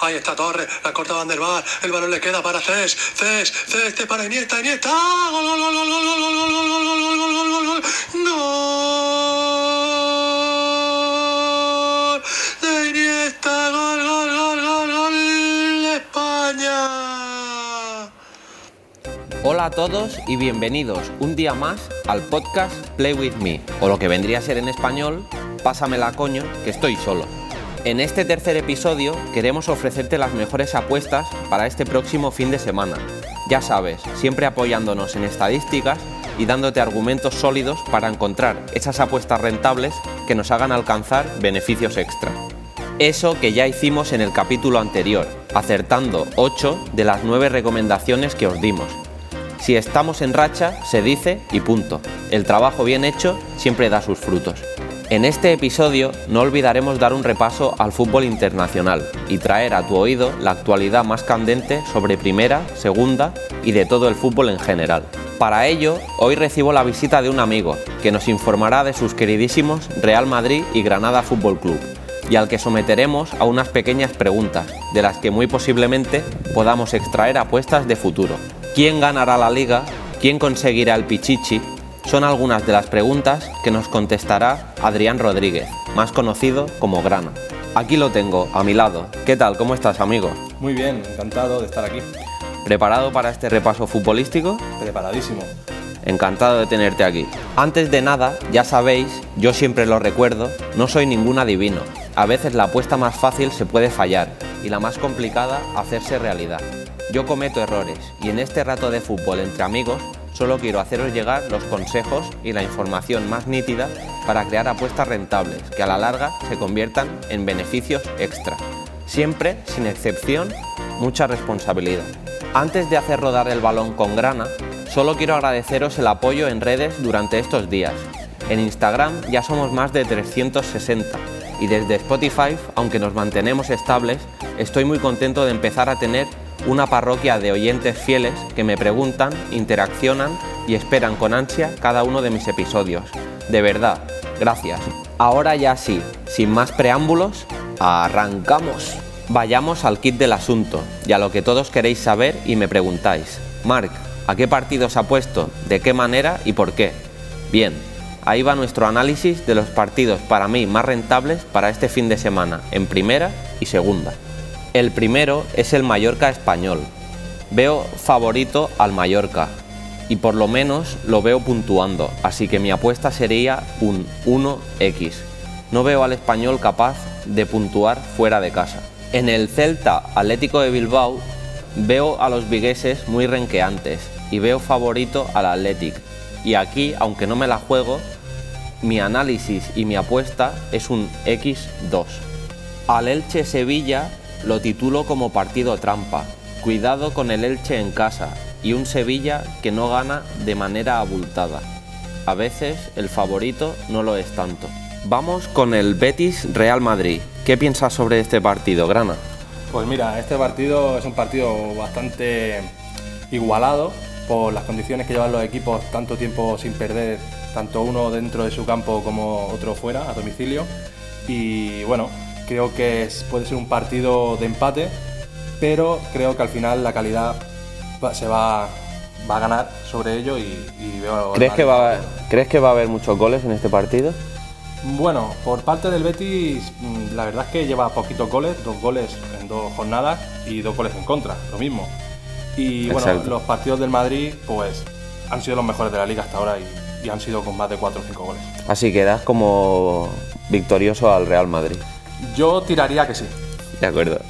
Ahí está Torres, la corta Van der Vaart. El balón le queda para Cés. Cés, Cés, este para Iniesta, Iniesta. Gol, gol, gol, gol, gol, gol, gol, gol, gol, gol, gol, gol, gol, gol, Iniesta, gol, gol, gol, gol, gol España. Hola a todos y bienvenidos un día más al podcast Play With Me, o lo que vendría a ser en español, Pásamela coño, que estoy solo. En este tercer episodio queremos ofrecerte las mejores apuestas para este próximo fin de semana. Ya sabes, siempre apoyándonos en estadísticas y dándote argumentos sólidos para encontrar esas apuestas rentables que nos hagan alcanzar beneficios extra. Eso que ya hicimos en el capítulo anterior, acertando 8 de las 9 recomendaciones que os dimos. Si estamos en racha, se dice y punto. El trabajo bien hecho siempre da sus frutos. En este episodio no olvidaremos dar un repaso al fútbol internacional y traer a tu oído la actualidad más candente sobre primera, segunda y de todo el fútbol en general. Para ello, hoy recibo la visita de un amigo que nos informará de sus queridísimos Real Madrid y Granada Fútbol Club y al que someteremos a unas pequeñas preguntas, de las que muy posiblemente podamos extraer apuestas de futuro. ¿Quién ganará la liga? ¿Quién conseguirá el Pichichi? Son algunas de las preguntas que nos contestará Adrián Rodríguez, más conocido como Grana. Aquí lo tengo, a mi lado. ¿Qué tal? ¿Cómo estás, amigo? Muy bien, encantado de estar aquí. ¿Preparado para este repaso futbolístico? Preparadísimo. Encantado de tenerte aquí. Antes de nada, ya sabéis, yo siempre lo recuerdo, no soy ningún adivino. A veces la apuesta más fácil se puede fallar y la más complicada hacerse realidad. Yo cometo errores y en este rato de fútbol entre amigos solo quiero haceros llegar los consejos y la información más nítida para crear apuestas rentables que a la larga se conviertan en beneficios extra. Siempre, sin excepción, mucha responsabilidad. Antes de hacer rodar el balón con grana, solo quiero agradeceros el apoyo en redes durante estos días. En Instagram ya somos más de 360 y desde Spotify, aunque nos mantenemos estables, estoy muy contento de empezar a tener una parroquia de oyentes fieles que me preguntan, interaccionan y esperan con ansia cada uno de mis episodios. De verdad, gracias. Ahora ya sí, sin más preámbulos, arrancamos. Vayamos al kit del asunto y a lo que todos queréis saber y me preguntáis. Marc, ¿a qué partidos ha puesto? ¿De qué manera y por qué? Bien, ahí va nuestro análisis de los partidos para mí más rentables para este fin de semana, en primera y segunda. El primero es el Mallorca español. Veo favorito al Mallorca y por lo menos lo veo puntuando, así que mi apuesta sería un 1x. No veo al español capaz de puntuar fuera de casa. En el Celta Atlético de Bilbao veo a los vigueses muy renqueantes y veo favorito al Athletic. Y aquí, aunque no me la juego, mi análisis y mi apuesta es un x2. Al Elche Sevilla lo titulo como partido trampa. Cuidado con el Elche en casa y un Sevilla que no gana de manera abultada. A veces el favorito no lo es tanto. Vamos con el Betis Real Madrid. ¿Qué piensas sobre este partido, Grana? Pues mira, este partido es un partido bastante igualado por las condiciones que llevan los equipos tanto tiempo sin perder, tanto uno dentro de su campo como otro fuera, a domicilio. Y bueno, creo que es- puede ser un partido de empate, pero creo que al final la calidad va- se va, va a ganar sobre ello y, y veo... ¿Crees que, va. ¿Crees que va a haber muchos goles en este partido? Bueno, por parte del Betis, mm, la verdad es que lleva poquitos goles, dos goles en dos jornadas y dos goles en contra, lo mismo. Y bueno, los partidos del Madrid, pues han sido los mejores de la liga hasta ahora y, y han sido con más de 4 o 5 goles. Así que das como victorioso al Real Madrid. Yo tiraría que sí. De acuerdo.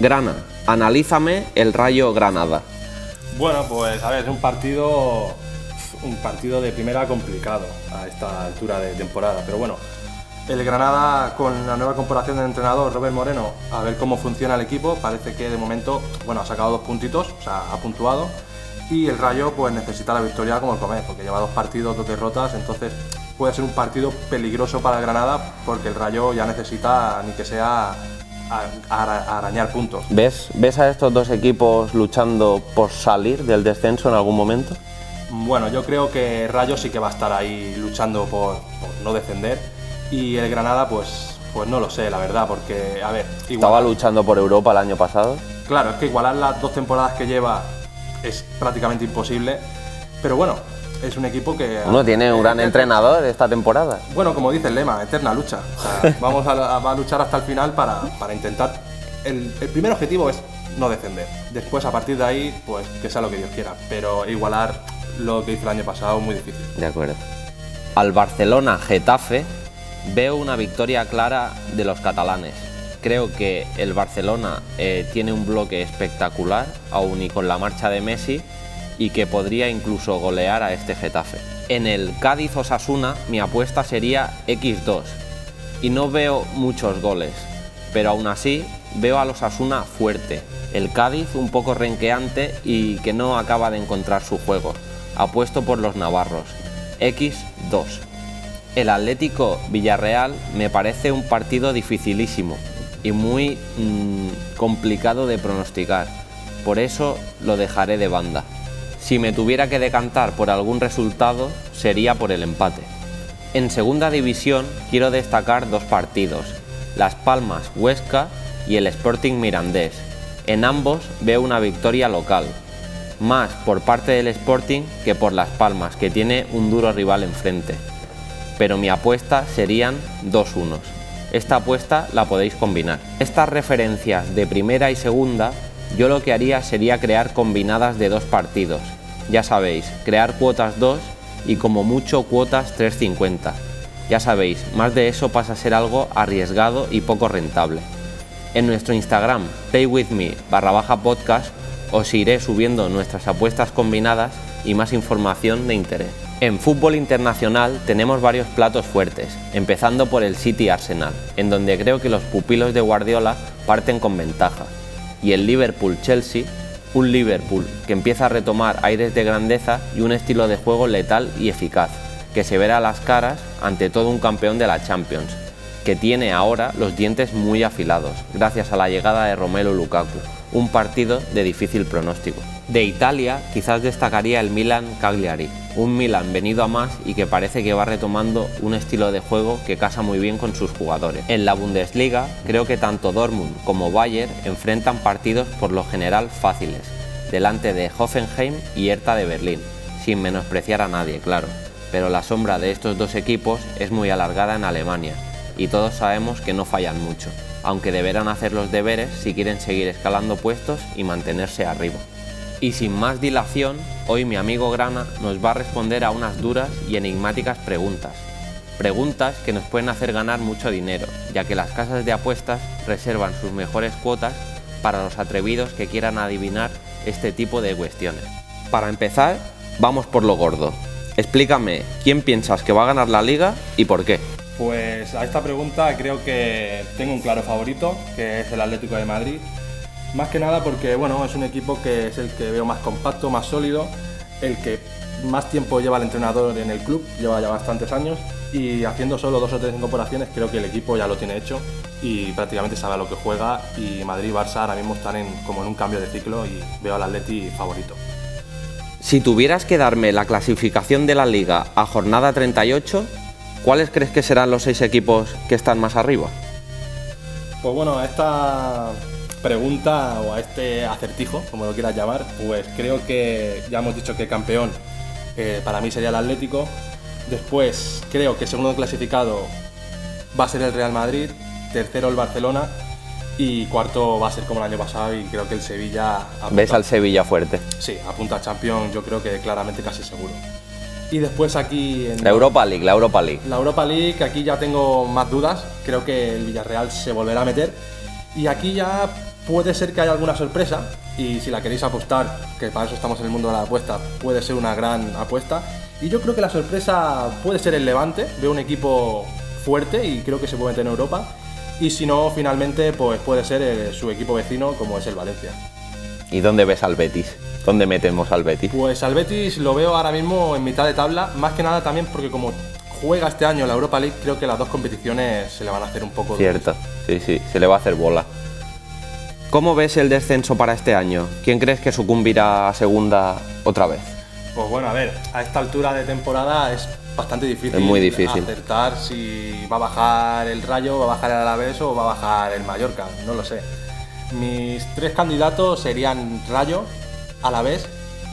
Grana, analízame el Rayo Granada. Bueno, pues a ver, es un partido un partido de primera complicado a esta altura de temporada, pero bueno, el Granada con la nueva comparación del entrenador Robert Moreno, a ver cómo funciona el equipo, parece que de momento, bueno, ha sacado dos puntitos, o sea, ha puntuado y el Rayo pues necesita la victoria como el comer, porque lleva dos partidos, dos derrotas, entonces puede ser un partido peligroso para el Granada porque el Rayo ya necesita ni que sea a- a- arañar puntos. ¿Ves, ¿Ves a estos dos equipos luchando por salir del descenso en algún momento? Bueno, yo creo que Rayo sí que va a estar ahí luchando por, por no descender y el Granada pues, Pues no lo sé, la verdad, porque, a ver, Estaba luchando por Europa el año pasado. Claro, es que igualar las dos temporadas que lleva es prácticamente imposible. Pero bueno, es un equipo que. Uno tiene un gran entrenador esta temporada. Bueno, como dice el lema, eterna lucha. O sea, vamos a, a luchar hasta el final para, para intentar. El, el primer objetivo es no defender. Después, a partir de ahí, pues que sea lo que Dios quiera. Pero igualar lo que hizo el año pasado muy difícil. De acuerdo. Al Barcelona Getafe veo una victoria clara de los catalanes. Creo que el Barcelona eh, tiene un bloque espectacular, aún y con la marcha de Messi, y que podría incluso golear a este Getafe. En el Cádiz Osasuna mi apuesta sería X2 y no veo muchos goles, pero aún así veo al Osasuna fuerte, el Cádiz un poco renqueante y que no acaba de encontrar su juego. Apuesto por los navarros. X2. El Atlético Villarreal me parece un partido dificilísimo y muy mm, complicado de pronosticar. Por eso lo dejaré de banda. Si me tuviera que decantar por algún resultado, sería por el empate. En segunda división quiero destacar dos partidos, Las Palmas Huesca y el Sporting Mirandés. En ambos veo una victoria local, más por parte del Sporting que por Las Palmas, que tiene un duro rival enfrente. Pero mi apuesta serían dos unos. Esta apuesta la podéis combinar. Estas referencias de primera y segunda, yo lo que haría sería crear combinadas de dos partidos. Ya sabéis, crear cuotas 2 y como mucho cuotas 350. Ya sabéis, más de eso pasa a ser algo arriesgado y poco rentable. En nuestro Instagram, paywithme barra baja podcast, os iré subiendo nuestras apuestas combinadas y más información de interés. En fútbol internacional tenemos varios platos fuertes, empezando por el City Arsenal, en donde creo que los pupilos de Guardiola parten con ventaja, y el Liverpool Chelsea, un Liverpool que empieza a retomar aires de grandeza y un estilo de juego letal y eficaz, que se verá a las caras ante todo un campeón de la Champions, que tiene ahora los dientes muy afilados, gracias a la llegada de Romelu Lukaku, un partido de difícil pronóstico. De Italia quizás destacaría el Milan Cagliari, un Milan venido a más y que parece que va retomando un estilo de juego que casa muy bien con sus jugadores. En la Bundesliga creo que tanto Dortmund como Bayern enfrentan partidos por lo general fáciles, delante de Hoffenheim y Hertha de Berlín, sin menospreciar a nadie, claro. Pero la sombra de estos dos equipos es muy alargada en Alemania y todos sabemos que no fallan mucho, aunque deberán hacer los deberes si quieren seguir escalando puestos y mantenerse arriba. Y sin más dilación, hoy mi amigo Grana nos va a responder a unas duras y enigmáticas preguntas. Preguntas que nos pueden hacer ganar mucho dinero, ya que las casas de apuestas reservan sus mejores cuotas para los atrevidos que quieran adivinar este tipo de cuestiones. Para empezar, vamos por lo gordo. Explícame, ¿quién piensas que va a ganar la liga y por qué? Pues a esta pregunta creo que tengo un claro favorito, que es el Atlético de Madrid. Más que nada porque bueno, es un equipo que es el que veo más compacto, más sólido, el que más tiempo lleva el entrenador en el club, lleva ya bastantes años y haciendo solo dos o tres incorporaciones creo que el equipo ya lo tiene hecho y prácticamente sabe a lo que juega y Madrid y Barça ahora mismo están en, como en un cambio de ciclo y veo al Atleti favorito. Si tuvieras que darme la clasificación de la liga a jornada 38, ¿cuáles crees que serán los seis equipos que están más arriba? Pues bueno, esta pregunta o a este acertijo, como lo quieras llamar, pues creo que ya hemos dicho que campeón eh, para mí sería el Atlético. Después creo que segundo clasificado va a ser el Real Madrid, tercero el Barcelona y cuarto va a ser como el año pasado y creo que el Sevilla... apunta- ¿Ves al Sevilla fuerte? Sí, apunta a Champions yo creo que claramente casi seguro. Y después aquí en La Europa League, la Europa League. la Europa League, aquí ya tengo más dudas. Creo que el Villarreal se volverá a meter. Y aquí ya puede ser que haya alguna sorpresa. Y si la queréis apostar, que para eso estamos en el mundo de la apuesta, puede ser una gran apuesta. Y yo creo que la sorpresa puede ser el Levante. Veo un equipo fuerte y creo que se puede meter en Europa. Y si no, finalmente, pues puede ser eh, su equipo vecino, como es el Valencia. ¿Y dónde ves al Betis? ¿Dónde metemos al Betis? Pues al Betis lo veo ahora mismo en mitad de tabla, más que nada también porque como juega este año la Europa League, creo que las dos competiciones se le van a hacer un poco duras. Cierto, sí, sí, se le va a hacer bola. ¿Cómo ves el descenso para este año? ¿Quién crees que sucumbirá a segunda otra vez? Pues bueno, a ver, a esta altura de temporada es bastante difícil. Es muy difícil. Acertar si va a bajar el Rayo, va a bajar el Alavés o va a bajar el Mallorca, no lo sé. Mis tres candidatos serían Rayo, Alavés,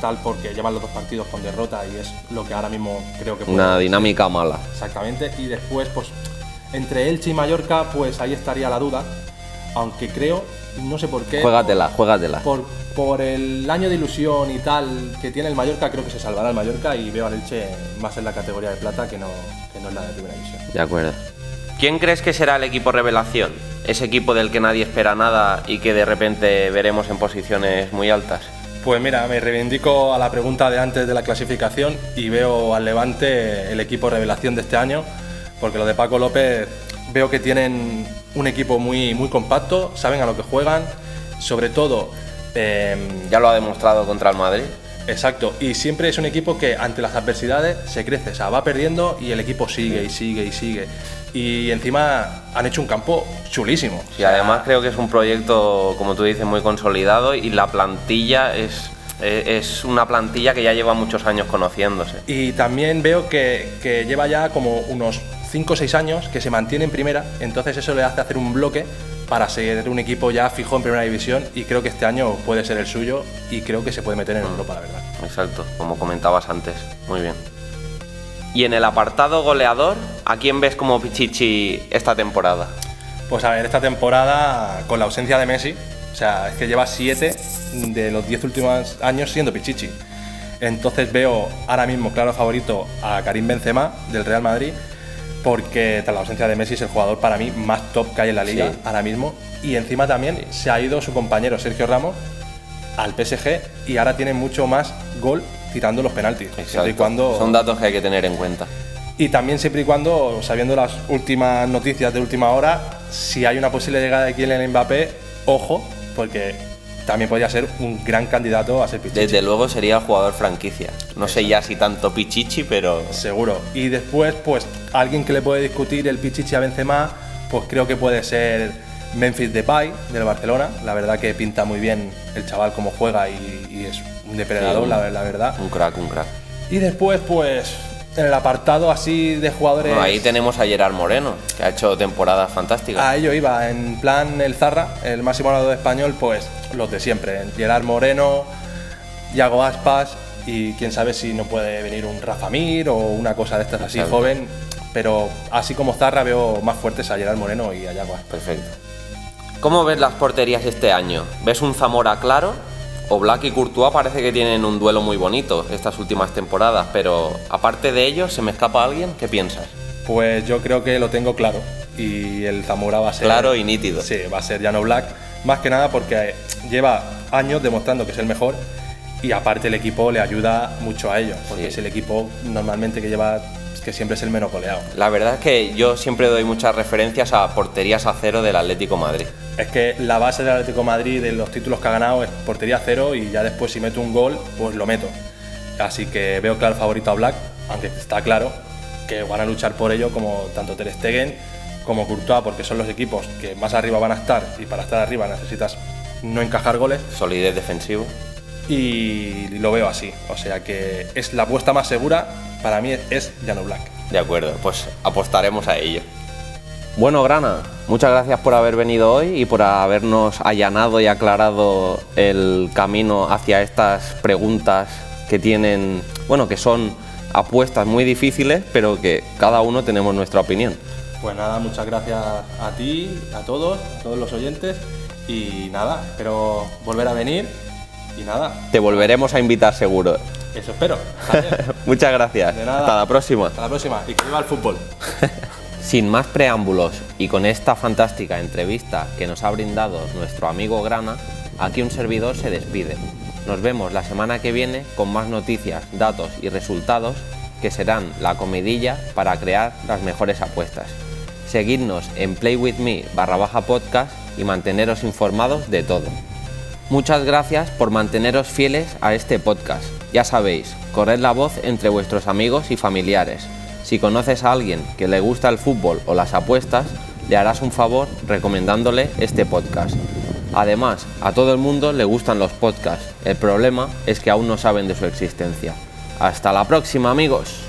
tal porque llevan los dos partidos con derrota y es lo que ahora mismo creo que puede Una ser. dinámica mala. Exactamente. Y después, pues, entre Elche y Mallorca, pues ahí estaría la duda. Aunque creo, no sé por qué. Juégatela, juégatela. Por, por el año de ilusión y tal que tiene el Mallorca, creo que se salvará el Mallorca y veo al Elche más en la categoría de plata que no, que no en la de primera división. De acuerdo. ¿Quién crees que será el equipo revelación? Ese equipo del que nadie espera nada y que de repente veremos en posiciones muy altas. Pues mira, me reivindico a la pregunta de antes de la clasificación y veo al Levante el equipo revelación de este año, porque lo de Paco López veo que tienen un equipo muy, muy compacto, saben a lo que juegan, sobre todo, eh, Ya lo ha demostrado contra el Madrid. exacto, y siempre es un equipo que ante las adversidades se crece, o sea, va perdiendo y el equipo sigue y sigue y sigue. Y encima han hecho un campo chulísimo. Y además creo que es un proyecto, como tú dices, muy consolidado y la plantilla es, es una plantilla que ya lleva muchos años conociéndose. Y también veo que, que lleva ya como unos 5 o 6 años que se mantiene en primera, entonces eso le hace hacer un bloque para ser un equipo ya fijo en primera división y creo que este año puede ser el suyo y creo que se puede meter en Europa, la verdad. Exacto, como comentabas antes. Muy bien. Y en el apartado goleador, ¿a quién ves como Pichichi esta temporada? Pues a ver, esta temporada con la ausencia de Messi, o sea, es que lleva 7 de los 10 últimos años siendo Pichichi. Entonces veo ahora mismo claro favorito a Karim Benzema del Real Madrid porque tras la ausencia de Messi es el jugador para mí más top que hay en la liga Sí. ahora mismo y encima también se ha ido su compañero Sergio Ramos al PSG y ahora tiene mucho más gol tirando los penaltis. Y cuando Son datos que hay que tener en cuenta. y también siempre y cuando, sabiendo las últimas noticias de última hora, si hay una posible llegada de Kylian Mbappé, ojo, porque también podría ser un gran candidato a ser Pichichi. Desde luego sería jugador franquicia. No sé ya si tanto Pichichi, pero Seguro. Y después, pues, alguien que le puede discutir el Pichichi a Benzema, pues creo que puede ser Memphis Depay del Barcelona. La verdad que pinta muy bien el chaval como juega y, y es un depredador, Sí. la, la verdad. un crack, un crack. Y después, pues, en el apartado así de jugadores... Bueno, ahí tenemos a Gerard Moreno, que ha hecho temporadas fantásticas. A ello iba, en plan el Zarra, el máximo ganador español, pues los de siempre. Gerard Moreno, Yago Aspas y quién sabe si no puede venir un Rafa Mir o una cosa de estas así Exacto. joven. Pero así como Zarra veo más fuertes a Gerard Moreno y a Yago Aspas. Perfecto. ¿Cómo ves las porterías este año? ¿Ves un Zamora claro? O Black y Courtois parece que tienen un duelo muy bonito estas últimas temporadas, pero aparte de ellos, ¿se me escapa alguien? ¿Qué piensas? Pues yo creo que lo tengo claro y el Zamora va a ser... Claro y nítido. Sí, va a ser Llano Black. Más que nada porque lleva años demostrando que es el mejor y aparte el equipo le ayuda mucho a ello, porque Sí. es el equipo normalmente que lleva, que siempre es el menos goleado. La verdad es que yo siempre doy muchas referencias a porterías a cero del Atlético Madrid. Es que la base del Atlético Madrid de los títulos que ha ganado es portería cero y ya después si meto un gol, pues lo meto. Así que veo claro favorito a Black, aunque está claro que van a luchar por ello como tanto Ter Stegen como Courtois, porque son los equipos que más arriba van a estar y para estar arriba necesitas no encajar goles Solidez defensivo. y lo veo así. O sea que es la apuesta más segura, para mí es Llano Black. De acuerdo, pues apostaremos a ello. Bueno, Grana, muchas gracias por haber venido hoy y por habernos allanado y aclarado el camino hacia estas preguntas que tienen, bueno, que son apuestas muy difíciles, pero que cada uno tenemos nuestra opinión. Pues nada, muchas gracias a ti, a todos, a todos los oyentes y nada, espero volver a venir y nada, Te volveremos a invitar seguro. eso espero. Muchas gracias. De nada. Hasta la próxima. Hasta la próxima y que viva el fútbol. Sin más preámbulos y con esta fantástica entrevista que nos ha brindado nuestro amigo Grana, aquí un servidor se despide. Nos vemos la semana que viene con más noticias, datos y resultados que serán la comidilla para crear las mejores apuestas. Seguidnos en playwithme barra baja podcast y manteneros informados de todo. Muchas gracias por manteneros fieles a este podcast. Ya sabéis, corred la voz entre vuestros amigos y familiares. Si conoces a alguien que le gusta el fútbol o las apuestas, le harás un favor recomendándole este podcast. Además, a todo el mundo le gustan los podcasts. El problema es que aún no saben de su existencia. Hasta la próxima amigos.